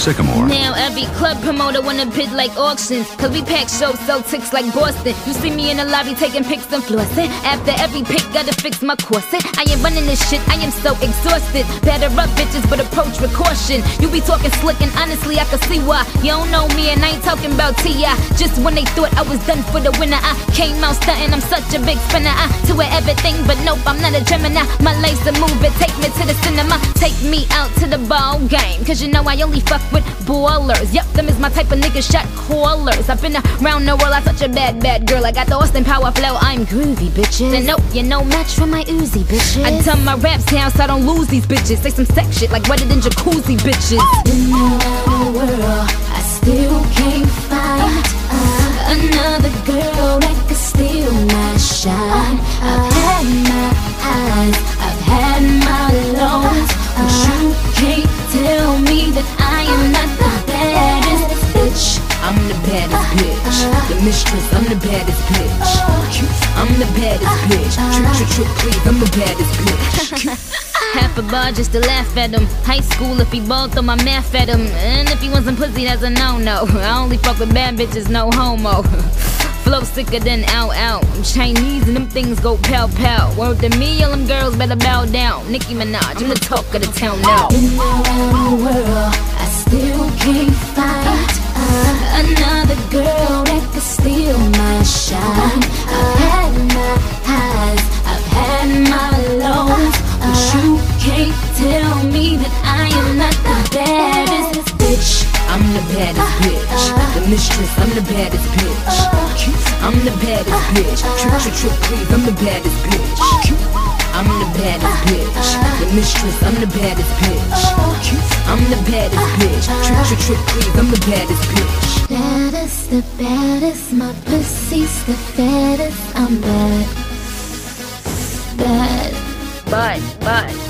Sycamore. Now every club promoter wanna bid like auctions. Cause we pack shows, sell ticks like Boston. You see me in the lobby taking pics and flossing. After every pic, gotta fix my corset. I ain't running this shit, I am so exhausted. Better up bitches, but approach with caution. You be talking slick, and honestly, I can see why. You don't know me, and I ain't talking about T.I. Just when they thought I was done for the winner, I came out stunting. I'm such a big spinner. I to do everything, but nope, I'm not a Gemini. My life's a movie, take me to the cinema. Take me out to the ball game. Cause you know I only fuck with ballers. Yep, them is my type of nigga shot callers. I've been around the world, I'm such a bad, bad girl. I got the Austin Power flow, I'm groovy, bitches. And nope, you're no match for my Uzi, bitches. I done my raps down so I don't lose these bitches. Say some sex shit like wetter than jacuzzi, bitches. Around the world, I still mistress, I'm the baddest bitch. I'm the baddest bitch. Trick, trick, trick, please, I'm the baddest bitch. Half a bar just to laugh at him. High school if he balled, throw my math at him. And if he wasn't pussy, that's a no-no. I only fuck with bad bitches, no homo. Flow sicker than out out. I'm Chinese and them things go pow pow. Word to me, all them girls better bow down. Nicki Minaj, I'm the talk of the town now. Around the world, I still can't uh, another girl that could steal my shine. I've had my highs, I've had my lows, but you can't tell me that I am not the baddest bitch. I'm the baddest bitch. Uh-huh. The mistress, I'm the baddest bitch. Uh-huh. I'm the baddest bitch. Please, I'm the baddest bitch. I'm the baddest bitch. The mistress, I'm the baddest bitch. I'm the baddest bitch. Trick, trick, trick, please, I'm the baddest bitch. Baddest, the baddest, my pussy's the fattest. I'm bad, bad. But, but.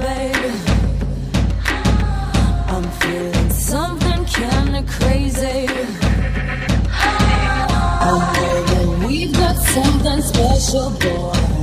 Baby, I'm feeling something kinda crazy. Oh, that we've got something special, boy.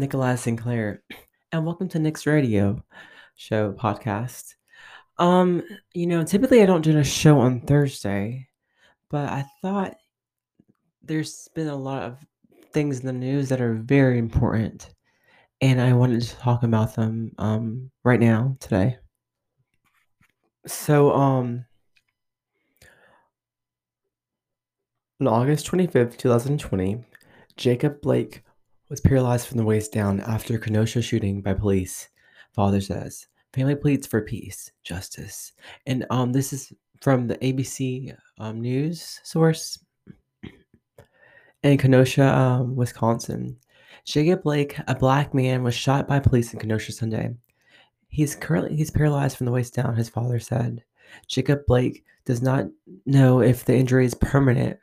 I'm Nikolai Sinclair, and welcome to Nick's Radio Show podcast. Um, you know, typically I don't do a show on Thursday, but I thought there's been a lot of things in the news that are very important, and I wanted to talk about them um right now today. So, um, on August 25th, 2020, Jacob Blake was paralyzed from the waist down after Kenosha shooting by police. Father says, "Family pleads for peace, justice." And um, this is from the ABC um, news source in Kenosha, um, Wisconsin. Jacob Blake, a black man, was shot by police in Kenosha Sunday. He's currently he's paralyzed from the waist down. His father said. Jacob Blake does not know if the injury is permanent.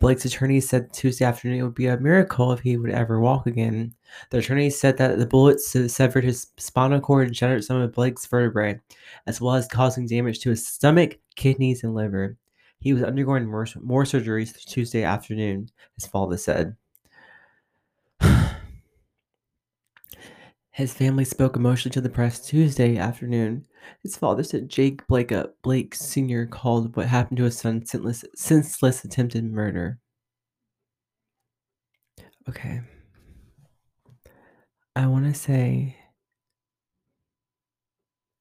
Blake's attorney said Tuesday afternoon it would be a miracle if he would ever walk again. The attorney said that the bullets severed his spinal cord and shattered some of Blake's vertebrae, as well as causing damage to his stomach, kidneys, and liver. He was undergoing more, more surgeries Tuesday afternoon, his father said. His family spoke emotionally to the press Tuesday afternoon. His father said Jake Blake, uh, Blake Sr. called what happened to his son senseless, senseless attempted murder. Okay. I want to say,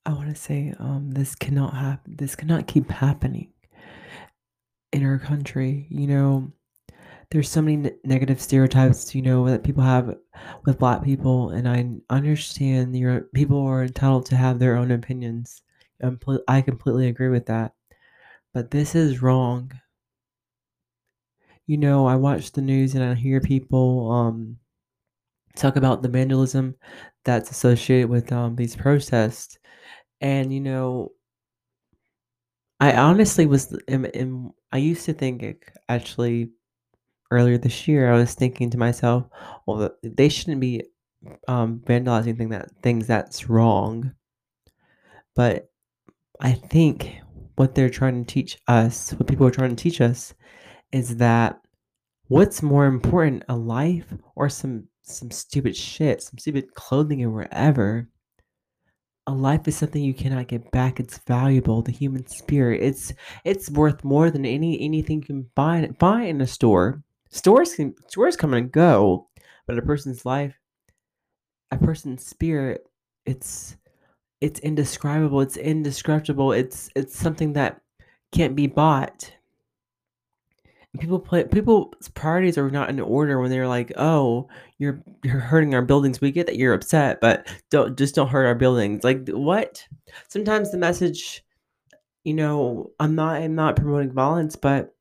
I want to say, um, this cannot happen. This cannot keep happening in our country. You know, there's so many ne- negative stereotypes, you know, that people have with black people, and I understand your people are entitled to have their own opinions. Pl- I completely agree with that, but this is wrong. You know, I watch the news and I hear people um talk about the vandalism that's associated with um these protests, and you know, I honestly was am, am, I used to think actually earlier this year I was thinking to myself, well, they shouldn't be um, vandalizing thing that things that's wrong. But I think what they're trying to teach us, what people are trying to teach us, is that what's more important, a life or some some stupid shit, some stupid clothing or whatever. A life is something you cannot get back. It's valuable. The human spirit. It's it's worth more than any anything you can buy buy in a store. Stores can stores come and go, but a person's life, a person's spirit, it's it's indescribable. It's indescribable. It's it's something that can't be bought. And People play people's priorities are not in order when they're like, "Oh, you're you're hurting our buildings. We get that you're upset, but don't just don't hurt our buildings." Like what? Sometimes the message, you know, I'm not I'm not promoting violence, but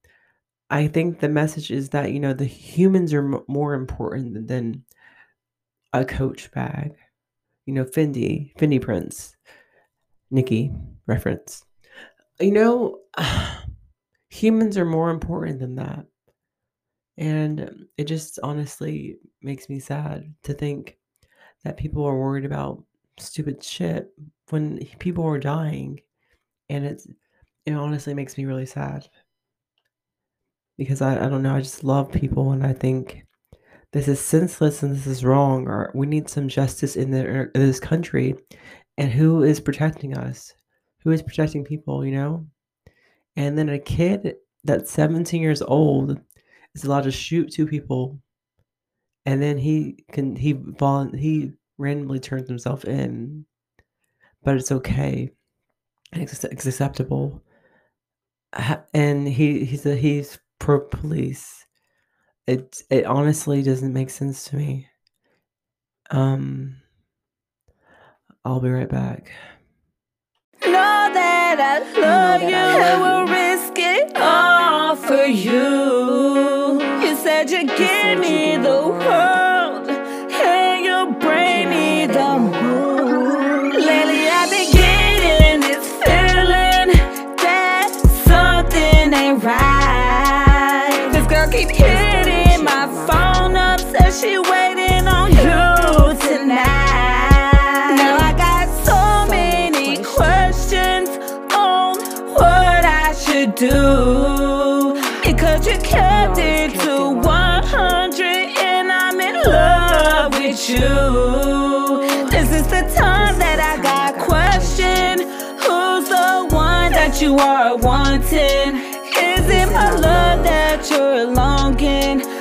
I think the message is that, you know, the humans are m- more important than a Coach bag. You know, Fendi, Fendi Prince, Nikki reference. You know, humans are more important than that. And it just honestly makes me sad to think that people are worried about stupid shit when people are dying. And it's it honestly makes me really sad because I, I don't know, I just love people and I think this is senseless and this is wrong or we need some justice in, the, er, in this country. And who is protecting us? Who is protecting people you know? And then a kid that's 17 years old is allowed to shoot two people. And then he can he he randomly turns himself in. But it's okay. It's, it's acceptable. And he he's a, he's pro police. It it honestly doesn't make sense to me. Um i'll be right back. Know that I love you I and will risk it all for you. You said you give me the world do. Because you kept it to 100 and I'm in love with you. This is the time that I got question. Who's the one that you are wanting? Is it my love that you're longing?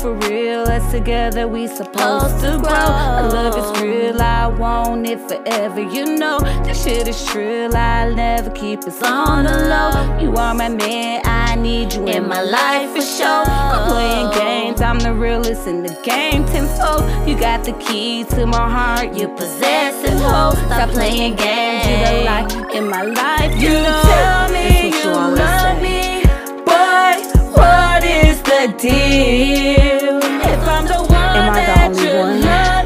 For real? as together, we supposed to grow. My love is real, I want it forever. You know, this shit is true, I'll never keep us on the low. You are my man, I need you in my life for sure. Quit playing games, I'm the realest in the game tenfold. You got the key to my heart, you possess it, hoe. Stop playing games, you the light in my life. You tell me That's what you you always the deal? If I'm the one Am I the that only one?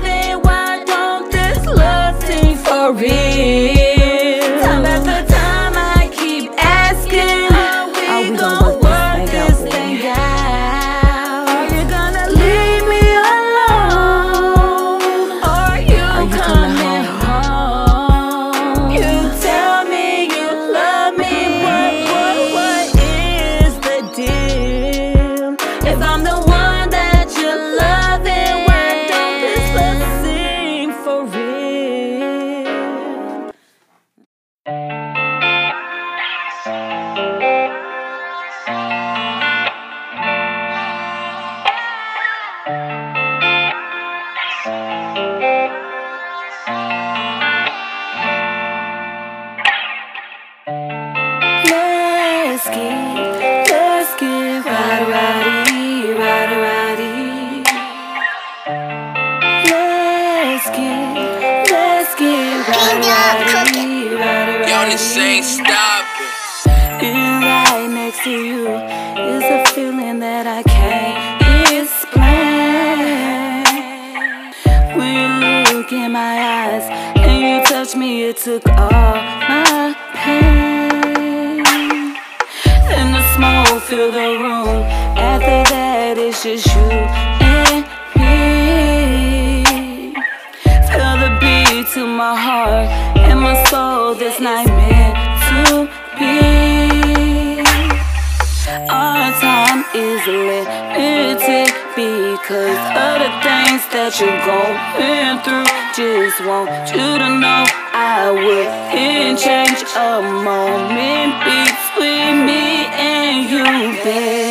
To you is a feeling that I can't explain. When you look in my eyes and you touch me, it took all my pain. And the smoke fill the room. After that, it's just you and me. Feel the beat to my heart and my soul. This night Cause of the things that you're going through. Just want you to know I wouldn't change a moment between me and you, baby.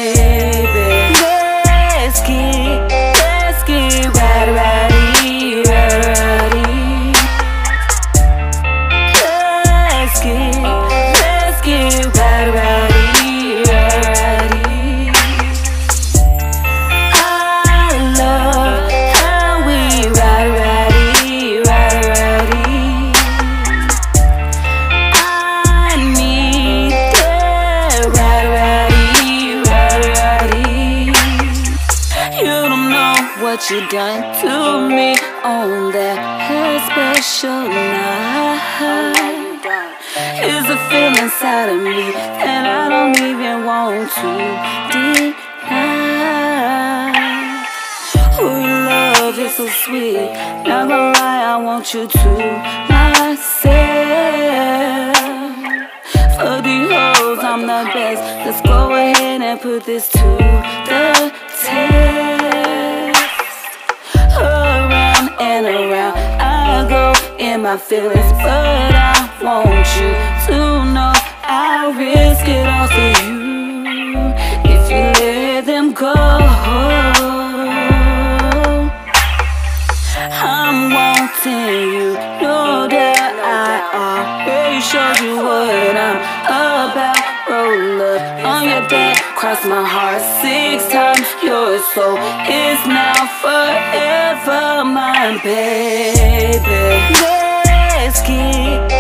The test. Around and around, I go in my feelings, but I want you to know I risk it all for you. If you let them go. Cross my heart six times. Your soul is now forever mine, baby. Let's get,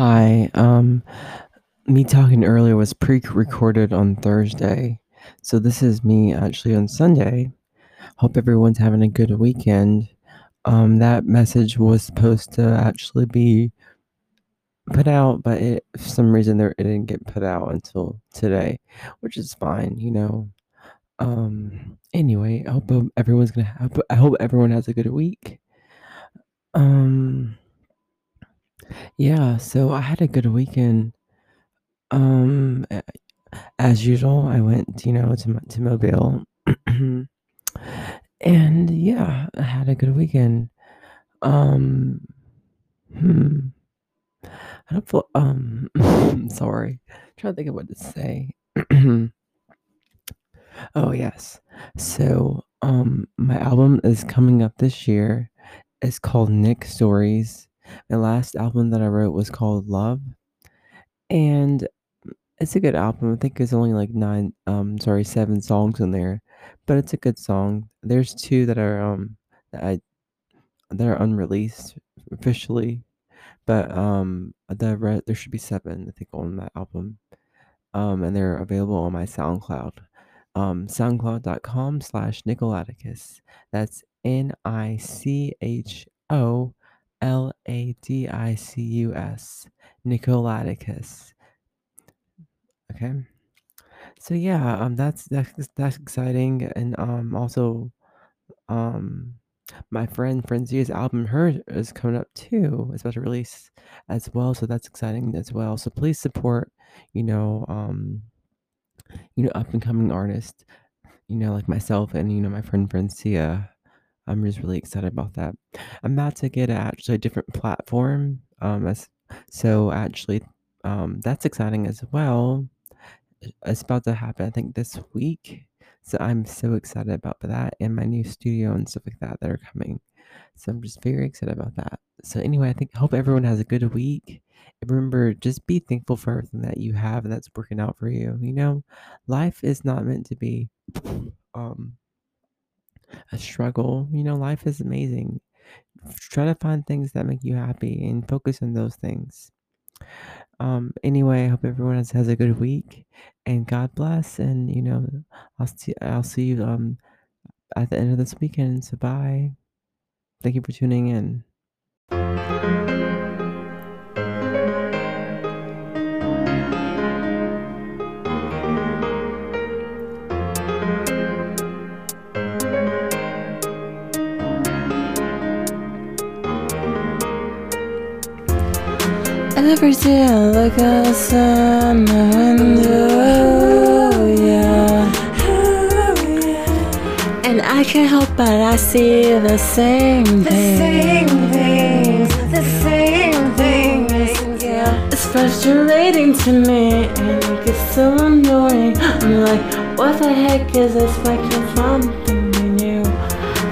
Hi. Um, me talking earlier was pre-recorded on Thursday, so this is me actually on Sunday. Hope everyone's having a good weekend. Um, that message was supposed to actually be put out, but it, for some reason there it didn't get put out until today, which is fine, you know. Um, anyway, I hope everyone's gonna have, I hope everyone has a good week. Um, yeah, so I had a good weekend. Um, as usual, I went, you know, to to Mobile, and yeah, I had a good weekend. Um, hmm. I don't feel, um, sorry. trying to think of what to say. oh, yes. So, um, my album is coming up this year. It's called Nick Stories. My last album that I wrote was called Love. And it's a good album. I think it's only like nine, um, sorry, seven songs in there, but it's a good song. There's two that are, um, that I, that are unreleased officially but um the re- there should be seven i think on that album um and they're available on my soundcloud um soundcloud.com slash nicolaticus that's n-i-c-h-o-l-a-d-i-c-u-s nicolaticus okay so yeah um that's that's that's exciting and um also um my friend Francia's album, her is coming up too. It's about to release as well, so that's exciting as well. So please support, you know, um, you know, up and coming artists, you know, like myself and you know my friend Francia. I'm just really excited about that. I'm about to get actually a different platform, um, as so actually, um, that's exciting as well. it's about to happen. I think this week. So I'm so excited about that and my new studio and stuff like that that are coming. So I'm just very excited about that. So anyway, I think hope everyone has a good week. And remember, just be thankful for everything that you have and that's working out for you. You know, life is not meant to be um a struggle. You know, life is amazing. Try to find things that make you happy and focus on those things. Um, anyway, I hope everyone has, has a good week and God bless. And you know, I'll see I'll see you um at the end of this weekend. So bye. Thank you for tuning in. Every day I look outside my window, yeah. And I can't help but I see the same thing. the same things. the same things, Yeah. It's frustrating to me and it gets so annoying. I'm like, what the heck is this? Can't something new?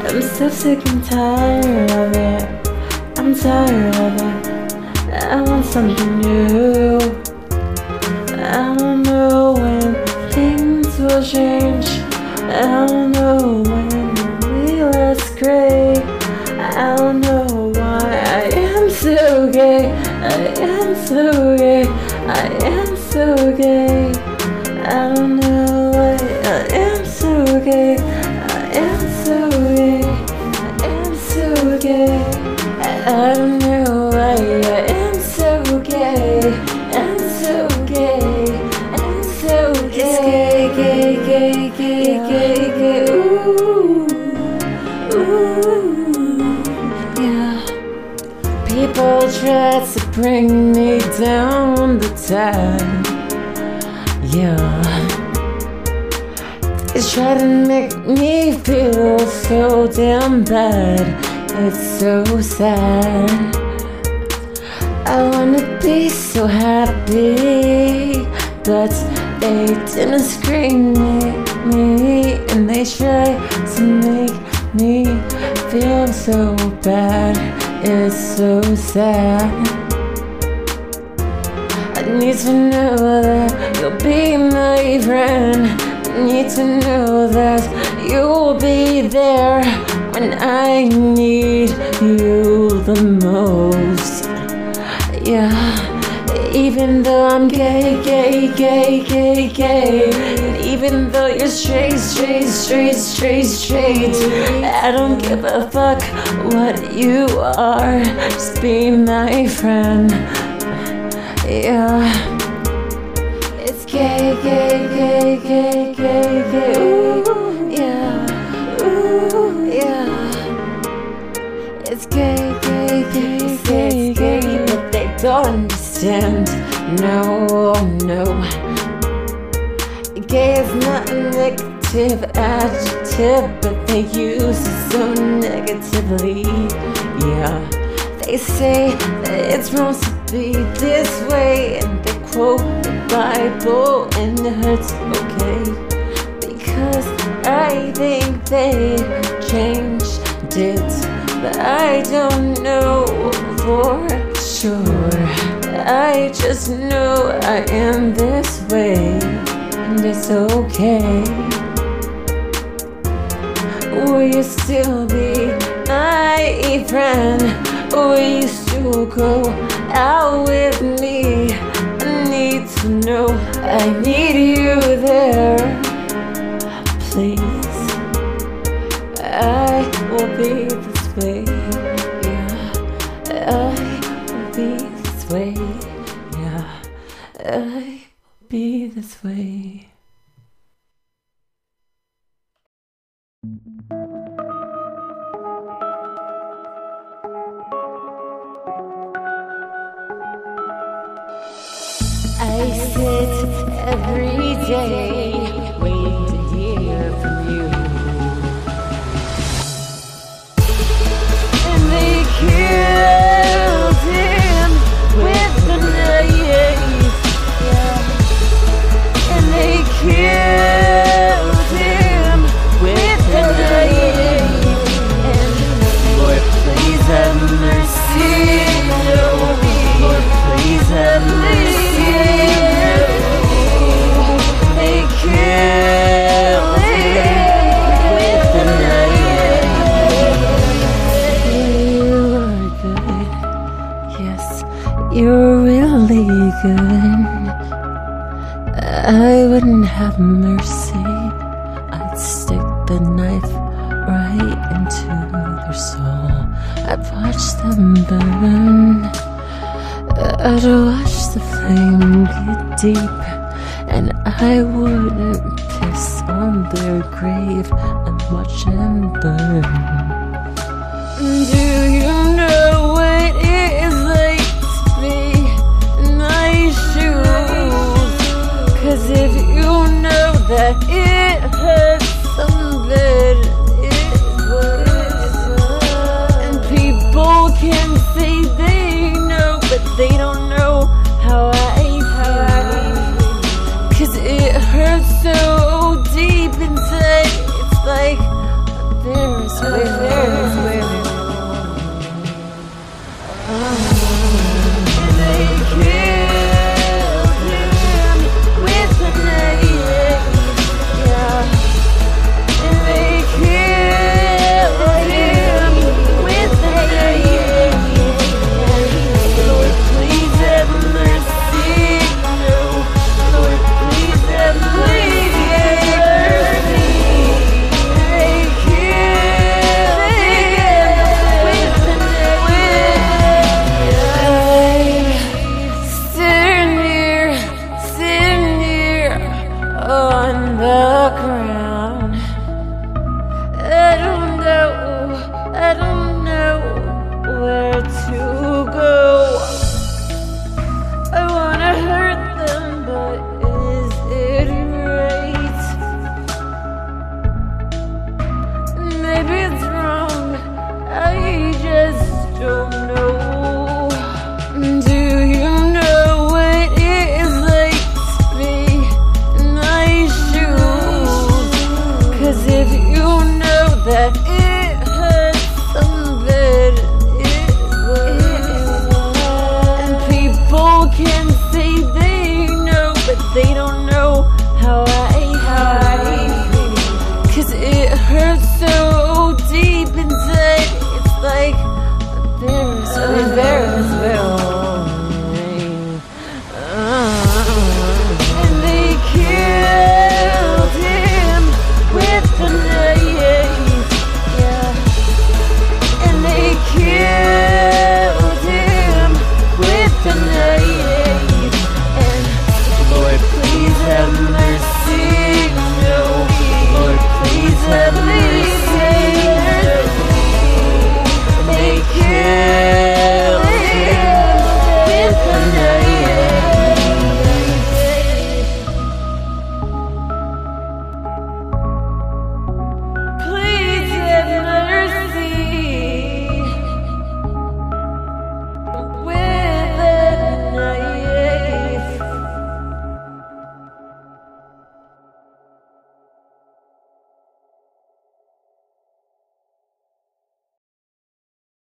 I'm so sick and tired of it. I'm tired of it. I want something new. I don't know when things will change. I don't know when we last great. I don't know why I am so gay. I am so gay. I am so gay. I don't know bring me down the time. Yeah. They try to make me feel so damn bad. It's so sad. I wanna be so happy, but they didn't scream at me, and they try to make me feel so bad. It's so sad. Need to know that you'll be my friend. I need to know that you'll be there when I need you the most. Yeah. Even though I'm gay, gay, gay, gay, gay. And even though you're straight, straight, straight, straight, straight. I don't give a fuck what you are. Just be my friend. Yeah. It's gay, gay, gay, gay, gay, gay. Ooh, yeah. Ooh, yeah. It's gay, gay, gay, gay, gay, but they don't understand. No, no. Gay is not a negative adjective, but they use it so negatively. Yeah. They say that it's wrong be this way, and they quote the Bible, and it hurts, okay? Because I think they changed it, but I don't know for sure. I just know I am this way, and it's okay. Will you still be my friend? Will you still go out with me? Need to know I need you there. Please, I will be this way. Yeah, I will be this way. Yeah, I will be this way. Every get